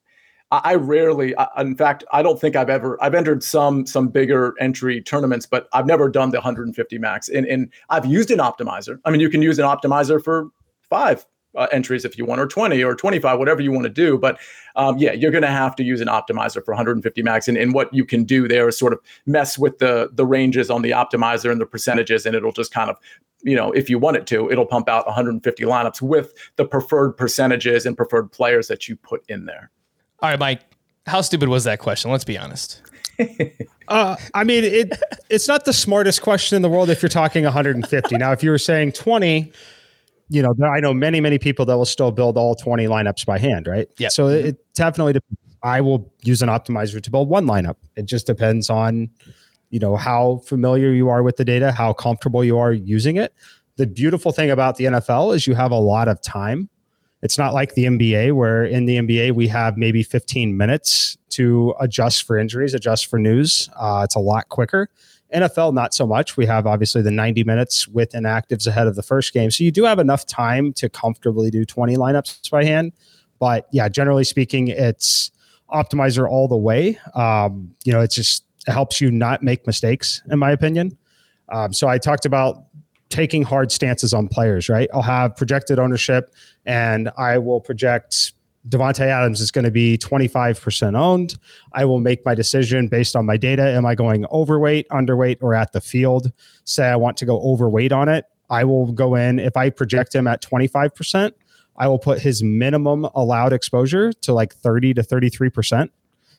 I rarely, in fact, I don't think I've ever, I've entered some, some bigger entry tournaments, but I've never done the 150 max. And, and I've used an optimizer. I mean, you can use an optimizer for five uh, entries if you want, or 20 or 25, whatever you want to do. But um, yeah, you're going to have to use an optimizer for 150 max. And, and what you can do there is sort of mess with the the ranges on the optimizer and the percentages, and it'll just kind of you know, if you want it to, it'll pump out 150 lineups with the preferred percentages and preferred players that you put in there. All right, Mike, how stupid was that question? Let's be honest. uh, I mean, it it's not the smartest question in the world if you're talking 150. now, if you were saying 20, you know, I know many, many people that will still build all 20 lineups by hand, right? Yeah. So it definitely, depends. I will use an optimizer to build one lineup. It just depends on, you know, how familiar you are with the data, how comfortable you are using it. The beautiful thing about the NFL is you have a lot of time. It's not like the NBA, where in the NBA we have maybe 15 minutes to adjust for injuries, adjust for news. Uh, it's a lot quicker. NFL, not so much. We have obviously the 90 minutes with inactives ahead of the first game. So you do have enough time to comfortably do 20 lineups by hand. But yeah, generally speaking, it's optimizer all the way. Um, you know, it just helps you not make mistakes, in my opinion. Um, so I talked about taking hard stances on players, right? I'll have projected ownership and I will project Davante Adams is going to be 25% owned. I will make my decision based on my data. Am I going overweight, underweight, or at the field? Say I want to go overweight on it. I will go in. If I project him at 25%, I will put his minimum allowed exposure to like 30 to 33%.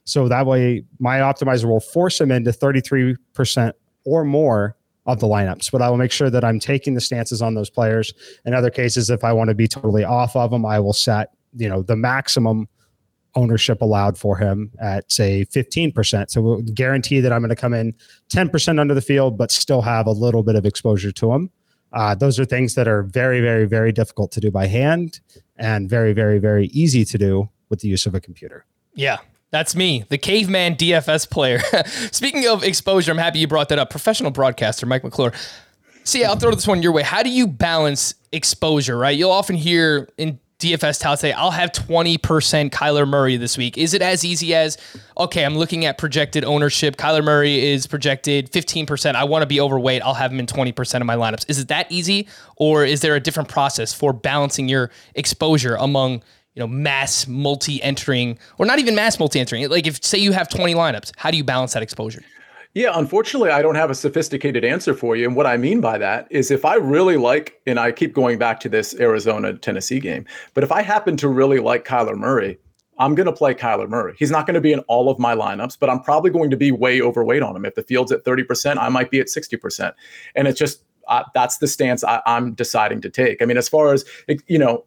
So that way, my optimizer will force him into 33% or more of the lineups, but I will make sure that I'm taking the stances on those players. In other cases, if I want to be totally off of them, I will set you know the maximum ownership allowed for him at say 15%. So we'll guarantee that I'm going to come in 10% under the field, but still have a little bit of exposure to him. Uh, those are things that are very, very, very difficult to do by hand and very, very, very easy to do with the use of a computer. Yeah. That's me, the caveman DFS player. Speaking of exposure, I'm happy you brought that up. Professional broadcaster Mike McClure. See, I'll throw this one your way. How do you balance exposure, right? You'll often hear in DFS tout say, I'll have 20% Kyler Murray this week. Is it as easy as, okay, I'm looking at projected ownership. Kyler Murray is projected 15%. I want to be overweight. I'll have him in 20% of my lineups. Is it that easy? Or is there a different process for balancing your exposure among, you know, mass multi entering or not even mass multi entering? Like if say you have 20 lineups, how do you balance that exposure? Yeah, unfortunately, I don't have a sophisticated answer for you. And what I mean by that is if I really like, and I keep going back to this Arizona Tennessee game, but if I happen to really like Kyler Murray, I'm going to play Kyler Murray. He's not going to be in all of my lineups, but I'm probably going to be way overweight on him. If the field's at 30%, I might be at 60%. And it's just, that's the stance I, I'm deciding to take. I mean, as far as, you know,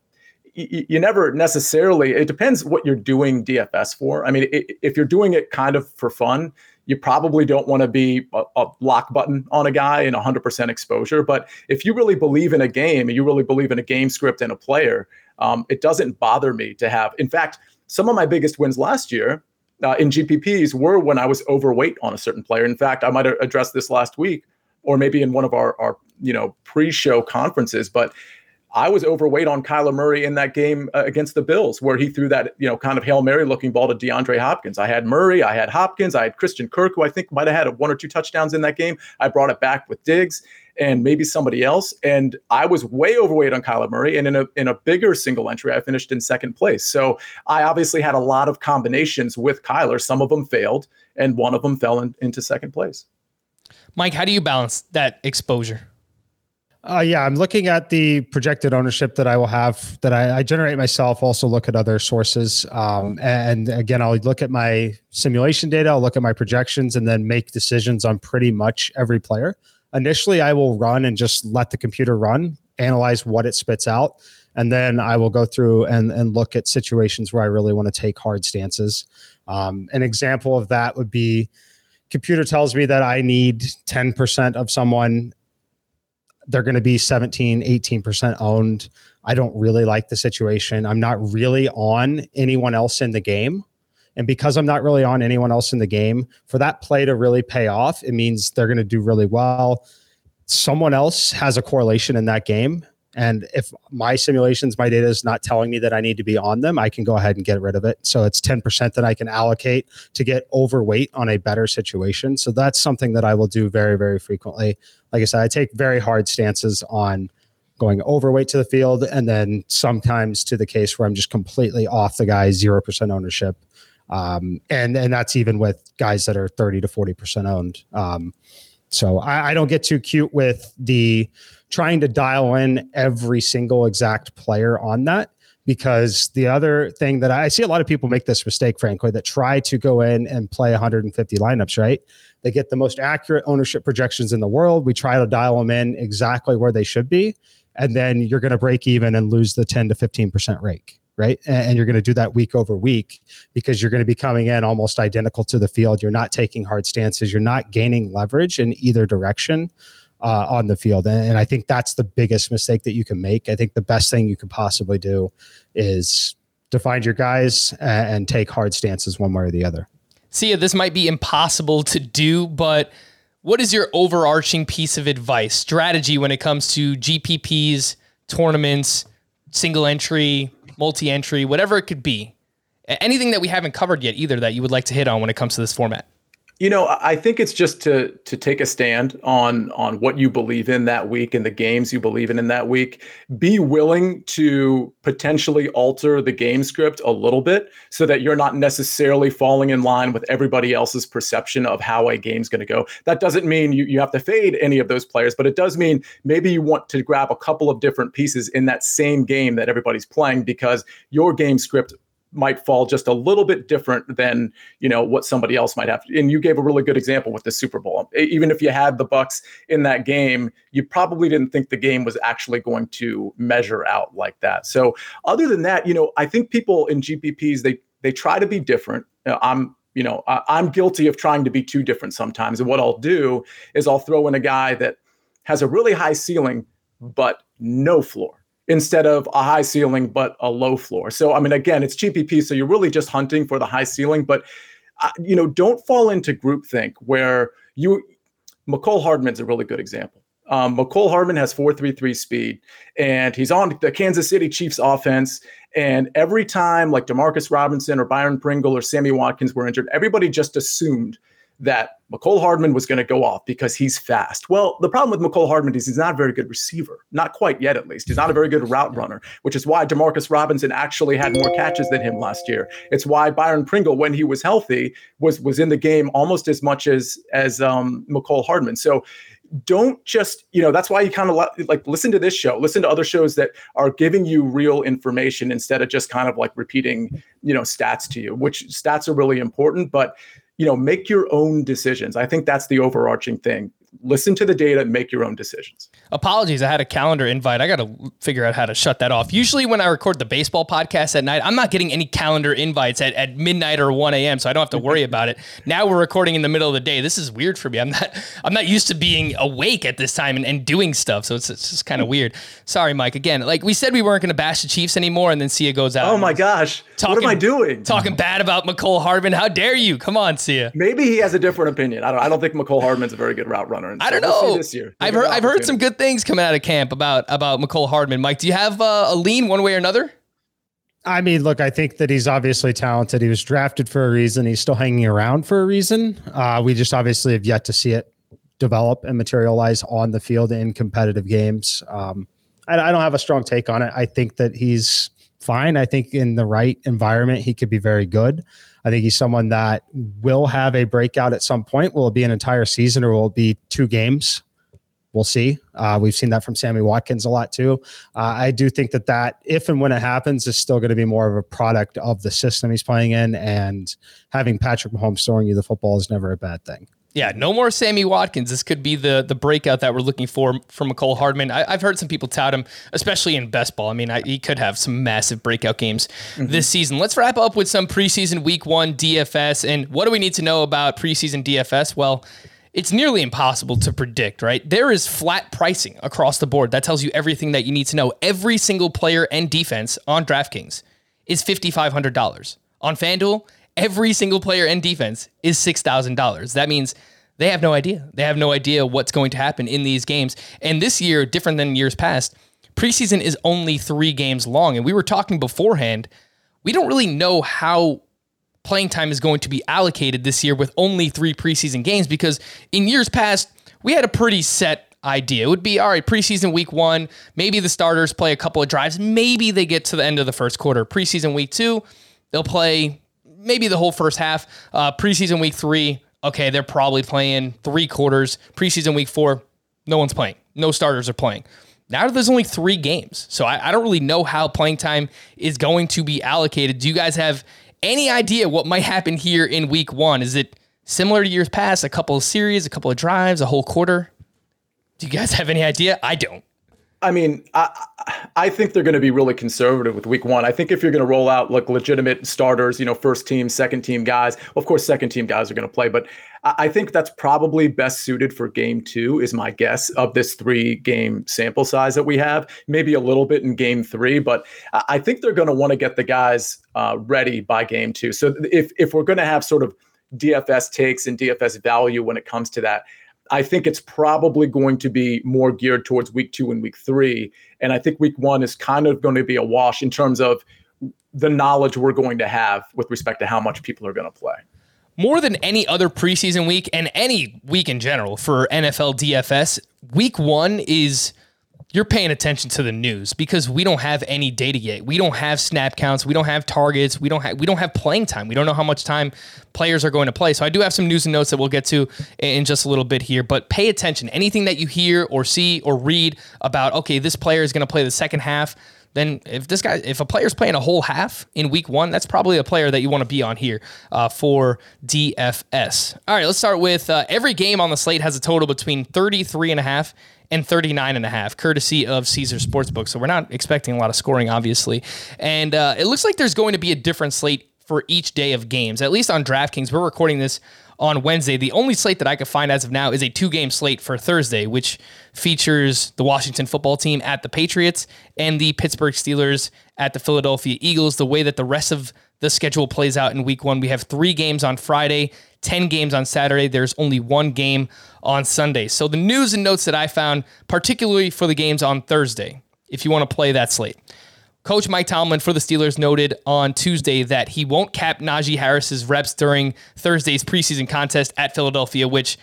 you never necessarily it depends what you're doing dfs for i mean if you're doing it kind of for fun you probably don't want to be a, lock button on a guy in 100% exposure. But if you really believe in a game and you really believe in a game script and a player, um, it doesn't bother me to have. In fact, some of my biggest wins last year uh, in GPPs were when I was overweight on a certain player. In fact, I might have addressed this last week or maybe in one of our, our you know pre-show conferences, but I was overweight on Kyler Murray in that game uh, against the Bills, where he threw that, you know, kind of Hail Mary looking ball to DeAndre Hopkins. I had Murray, I had Hopkins, I had Christian Kirk, who I think might have had one or two touchdowns in that game. I brought it back with Diggs and maybe somebody else. And I was way overweight on Kyler Murray. And in a in a bigger single entry, I finished in second place. So I obviously had a lot of combinations with Kyler. Some of them failed, and one of them fell in, into second place. Mike, how do you balance that exposure? Uh, yeah, I'm looking at the projected ownership that I will have that I, I generate myself. Also, look at other sources, um, and again, I'll look at my simulation data. I'll look at my projections, and then make decisions on pretty much every player. Initially, I will run and just let the computer run, analyze what it spits out, and then I will go through and and look at situations where I really want to take hard stances. Um, an example of that would be computer tells me that I need 10% of someone they're going to be 17, 18% owned. I don't really like the situation. I'm not really on anyone else in the game. And because I'm not really on anyone else in the game, for that play to really pay off, it means they're going to do really well. Someone else has a correlation in that game. And if my simulations, my data is not telling me that I need to be on them, I can go ahead and get rid of it. So it's 10% that I can allocate to get overweight on a better situation. So that's something that I will do very, very frequently. Like I said, I take very hard stances on going overweight to the field and then sometimes to the case where I'm just completely off the guy, 0% ownership. Um, and, and that's even with guys that are 30 to 40% owned. Um, so I, I don't get too cute with the, trying to dial in every single exact player on that because the other thing that I see a lot of people make this mistake, frankly, that try to go in and play 150 lineups, right? They get the most accurate ownership projections in the world. We try to dial them in exactly where they should be. And then you're going to break even and lose the 10 to 15% rake, right? And you're going to do that week over week because you're going to be coming in almost identical to the field. You're not taking hard stances. You're not gaining leverage in either direction uh, on the field. And, and I think that's the biggest mistake that you can make. I think the best thing you could possibly do is to find your guys and, and take hard stances one way or the other. Sia, this might be impossible to do, but what is your overarching piece of advice, strategy when it comes to GPPs, tournaments, single entry, multi entry, whatever it could be? Anything that we haven't covered yet, either that you would like to hit on when it comes to this format? You know, I think it's just to to take a stand on on what you believe in that week and the games you believe in in that week. Be willing to potentially alter the game script a little bit so that you're not necessarily falling in line with everybody else's perception of how a game's going to go. That doesn't mean you, you have to fade any of those players, but it does mean maybe you want to grab a couple of different pieces in that same game that everybody's playing because your game script might fall just a little bit different than you know what somebody else might have. And you gave a really good example with the super bowl. Even if you had the Bucs in that game you probably didn't think the game was actually going to measure out like that. So other than that you know i think people in gpps they they try to be different. I'm you know I, i'm guilty of trying to be too different sometimes. And what i'll do is i'll throw in a guy that has a really high ceiling but no floor instead of a high ceiling but a low floor. So I mean, again, it's GPP, so you're really just hunting for the high ceiling. But uh, you know, don't fall into groupthink where you. Mecole Hardman's a really good example. Um, Hardman has 4.33 speed, and he's on the Kansas City Chiefs offense. And every time, like Demarcus Robinson or Byron Pringle or Sammy Watkins were injured, everybody just assumed that Mecole Hardman was going to go off because he's fast. Well, the problem with Mecole Hardman is he's not a very good receiver, not quite yet at least. He's not a very good route runner, which is why Demarcus Robinson actually had more catches than him last year. It's why Byron Pringle, when he was healthy, was was in the game almost as much as as um, Mecole Hardman. So don't just you know that's why you kind of like listen to this show listen to other shows that are giving you real information instead of just kind of like repeating you know stats to you which stats are really important but you know, make your own decisions. I think that's the overarching thing listen to the data and make your own decisions. Apologies, I had a calendar invite. I got to figure out how to shut that off. Usually, when I record the baseball podcast at night, I'm not getting any calendar invites at, at midnight or 1 a.m., so I don't have to worry about it. Now we're recording in the middle of the day. This is weird for me. I'm not I'm not used to being awake at this time and, and doing stuff, so it's, it's just kind of weird. Sorry, Mike. Again, like we said, we weren't going to bash the Chiefs anymore, and then Sia goes out. Oh my gosh, talking, what am I doing? Talking bad about Mecole Hardman. How dare you? Come on, Sia. Maybe he has a different opinion. I don't. I don't think Mecole Hardman's a very good route runner. I don't know. We'll this year. I've heard I've heard some good things coming out of camp about about Mecole Hardman. Mike, do you have uh, a lean one way or another? I mean, look, I think that he's obviously talented. He was drafted for a reason. He's still hanging around for a reason. Uh, we just obviously have yet to see it develop and materialize on the field in competitive games. Um, I, I don't have a strong take on it. I think that he's fine. I think in the right environment, he could be very good. I think he's someone that will have a breakout at some point. Will it be an entire season or will it be two games? We'll see. Uh, we've seen that from Sammy Watkins a lot too. Uh, I do think that that, if and when it happens, is still going to be more of a product of the system he's playing in. And having Patrick Mahomes throwing you the football is never a bad thing. Yeah, no more Sammy Watkins. This could be the the breakout that we're looking for from Mecole Hardman. I, have heard some people tout him, especially in best ball. I mean, I, he could have some massive breakout games mm-hmm. this season. Let's wrap up with some preseason week one DFS. And what do we need to know about preseason DFS? Well, it's nearly impossible to predict, right? There is flat pricing across the board. That tells you everything that you need to know. Every single player and defense on DraftKings is $5,500. On FanDuel, every single player in defense is $6,000. That means they have no idea. They have no idea what's going to happen in these games. And this year, different than years past, preseason is only three games long. And we were talking beforehand, we don't really know how playing time is going to be allocated this year with only three preseason games because in years past, we had a pretty set idea. It would be all right, preseason week one, maybe the starters play a couple of drives, maybe they get to the end of the first quarter. Preseason week two, they'll play maybe the whole first half. Uh, preseason week three, okay, they're probably playing three quarters. Preseason week four, no one's playing, no starters are playing. Now there's only three games. So I, I don't really know how playing time is going to be allocated. Do you guys have any idea what might happen here in week one? Is it similar to years past, a couple of series, a couple of drives, a whole quarter? Do you guys have any idea? I don't. I mean, I, I think they're going to be really conservative with week one. I think if you're going to roll out like legitimate starters, you know, first team, second team guys, of course, second team guys are going to play, but I think that's probably best suited for game two, is my guess of this three game sample size that we have. Maybe a little bit in game three, but I think they're going to want to get the guys uh, ready by game two. So if, if we're going to have sort of DFS takes and DFS value when it comes to that, I think it's probably going to be more geared towards week two and week three. And I think week one is kind of going to be a wash in terms of the knowledge we're going to have with respect to how much people are going to play. More than any other preseason week and any week in general for NFL DFS, week one is you're paying attention to the news because we don't have any data yet. We don't have snap counts. We don't have targets. We don't have we don't have playing time. We don't know how much time players are going to play. So I do have some news and notes that we'll get to in just a little bit here. But pay attention. Anything that you hear or see or read about, okay, this player is going to play the second half. Then if this guy, if a player's playing a whole half in week one, that's probably a player that you want to be on here uh, for DFS. All right, let's start with uh, every game on the slate has a total between 33 and a half and 39 and a half, courtesy of Caesar Sportsbook. So we're not expecting a lot of scoring, obviously. And uh, it looks like there's going to be a different slate for each day of games, at least on DraftKings. We're recording this on Wednesday. The only slate that I could find as of now is a two game slate for Thursday, which features the Washington football team at the Patriots and the Pittsburgh Steelers at the Philadelphia Eagles. The way that the rest of the schedule plays out in week one, we have three games on Friday 10 games on Saturday. There's only one game on Sunday. So the news and notes that I found, particularly for the games on Thursday, if you want to play that slate. Coach Mike Tomlin for the Steelers noted on Tuesday that he won't cap Najee Harris's reps during Thursday's preseason contest at Philadelphia, which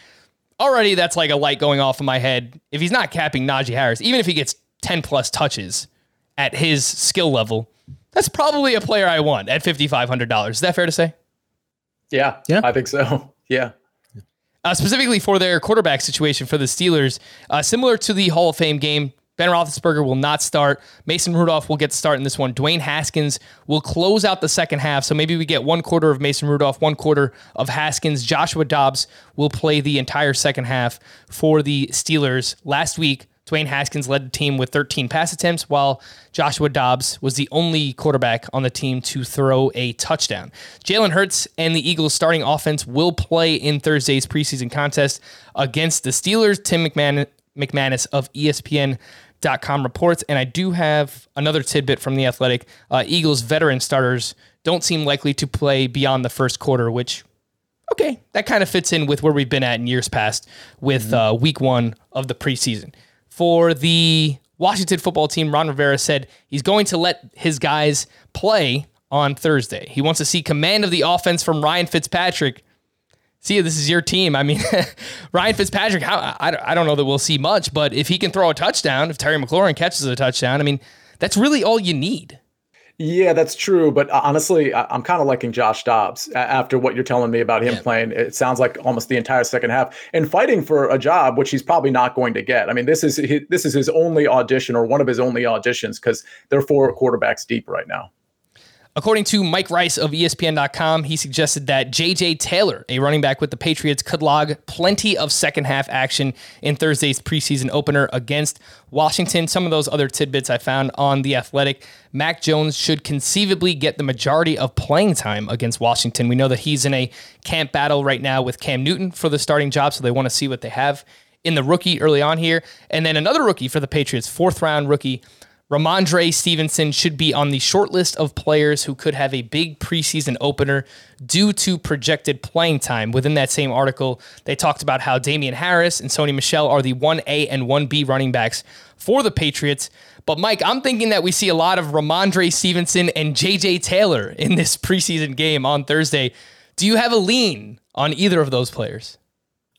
already that's like a light going off in my head. If he's not capping Najee Harris, even if he gets 10 plus touches at his skill level, that's probably a player I want at $5,500. Is that fair to say? Yeah, yeah, I think so. Yeah. Uh, specifically for their quarterback situation for the Steelers, uh, similar to the Hall of Fame game, Ben Roethlisberger will not start. Mason Rudolph will get to start in this one. Dwayne Haskins will close out the second half. So maybe we get one quarter of Mason Rudolph, one quarter of Haskins. Joshua Dobbs will play the entire second half for the Steelers. Last week, Dwayne Haskins led the team with 13 pass attempts, while Joshua Dobbs was the only quarterback on the team to throw a touchdown. Jalen Hurts and the Eagles' starting offense will play in Thursday's preseason contest against the Steelers. Tim McMahon, McManus of ESPN.com reports, and I do have another tidbit from the Athletic. Uh, Eagles veteran starters don't seem likely to play beyond the first quarter, which okay, that kind of fits in with where we've been at in years past with mm-hmm. uh, week one of the preseason for the Washington football team, Ron Rivera said he's going to let his guys play on Thursday. He wants to see command of the offense from Ryan Fitzpatrick. See, this is your team. I mean, Ryan Fitzpatrick, how, I, I don't know that we'll see much, but if he can throw a touchdown, if Terry McLaurin catches a touchdown, I mean, that's really all you need. Yeah, that's true. But uh, honestly, I'm kind of liking Josh Dobbs after what you're telling me about him yeah. playing. It sounds like almost the entire second half and fighting for a job, which he's probably not going to get. I mean, this is his, this is his only audition or one of his only auditions because they're four quarterbacks deep right now. According to Mike Rice of ESPN.com, he suggested that J.J. Taylor, a running back with the Patriots, could log plenty of second half action in Thursday's preseason opener against Washington. Some of those other tidbits I found on The Athletic. Mac Jones should conceivably get the majority of playing time against Washington. We know that he's in a camp battle right now with Cam Newton for the starting job, so they want to see what they have in the rookie early on here. And then another rookie for the Patriots, fourth round rookie Rhamondre Stevenson should be on the short list of players who could have a big preseason opener due to projected playing time. Within that same article, they talked about how Damien Harris and Sony Michel are the 1A and 1B running backs for the Patriots. But Mike, I'm thinking that we see a lot of Rhamondre Stevenson and JJ Taylor in this preseason game on Thursday. Do you have a lean on either of those players?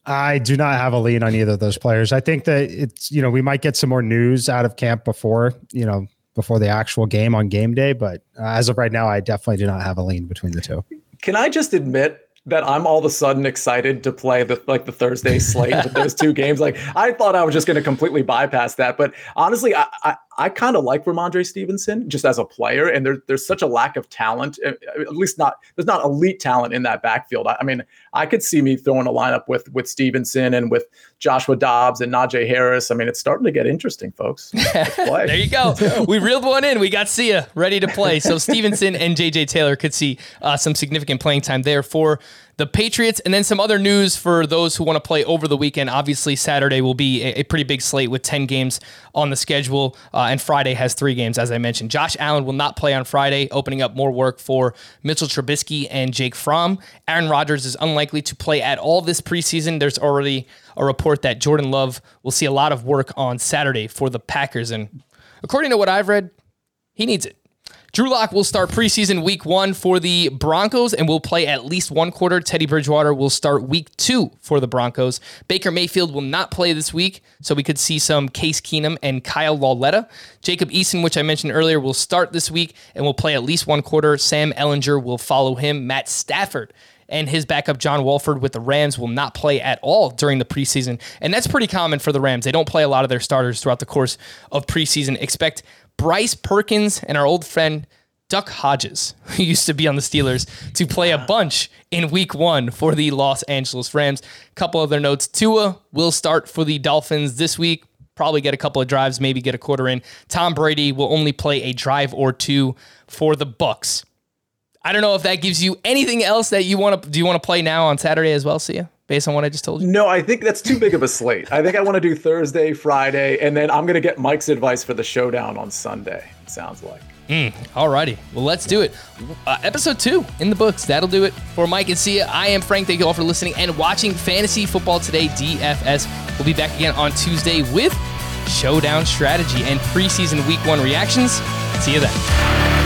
I do not have a lean on either of those players. I think that it's, you know, we might get some more news out of camp before, you know, before the actual game on game day. But uh, as of right now, I definitely do not have a lean between the two. Can I just admit that I'm all of a sudden excited to play the like the Thursday slate with those two games. Like I thought I was just going to completely bypass that, but honestly, I, I, I kind of like Rhamondre Stevenson just as a player, and there, there's such a lack of talent. Eh, at least not there's not elite talent in that backfield. I, I mean, I could see me throwing a lineup with with Stevenson and with Joshua Dobbs and Najee Harris. I mean, it's starting to get interesting, folks. there you go. We reeled one in. We got Sia ready to play. So Stevenson and JJ Taylor could see uh, some significant playing time there for the Patriots. And then some other news for those who want to play over the weekend. Obviously, Saturday will be a, a pretty big slate with 10 games on the schedule, uh, and Friday has three games, as I mentioned. Josh Allen will not play on Friday, opening up more work for Mitchell Trubisky and Jake Fromm. Aaron Rodgers is unlikely to play at all this preseason. There's already a report that Jordan Love will see a lot of work on Saturday for the Packers. And according to what I've read, he needs it. Drew Lock will start preseason week one for the Broncos and will play at least one quarter. Teddy Bridgewater will start week two for the Broncos. Baker Mayfield will not play this week, so we could see some Case Keenum and Kyle Lauletta. Jacob Eason, which I mentioned earlier, will start this week and will play at least one quarter. Sam Ehlinger will follow him. Matt Stafford and his backup John Wolford with the Rams will not play at all during the preseason. And that's pretty common for the Rams. They don't play a lot of their starters throughout the course of preseason. Expect Bryce Perkins and our old friend Duck Hodges, who used to be on the Steelers, to play a bunch in week one for the Los Angeles Rams. A Couple other notes Tua will start for the Dolphins this week. Probably get a couple of drives, maybe get a quarter in. Tom Brady will only play a drive or two for the Bucs. I don't know if that gives you anything else that you want to do. You want to play now on Saturday as well, see Sia? Based on what I just told you? No, I think that's too big of a slate. I think I want to do Thursday, Friday, and then I'm going to get Mike's advice for the showdown on Sunday. sounds like. Mm, alrighty. Well, let's do it. Uh, episode two in the books. That'll do it for Mike and Sia. I am Frank. Thank you all for listening and watching Fantasy Football Today DFS. We'll be back again on Tuesday with Showdown Strategy and preseason week one reactions. See you then.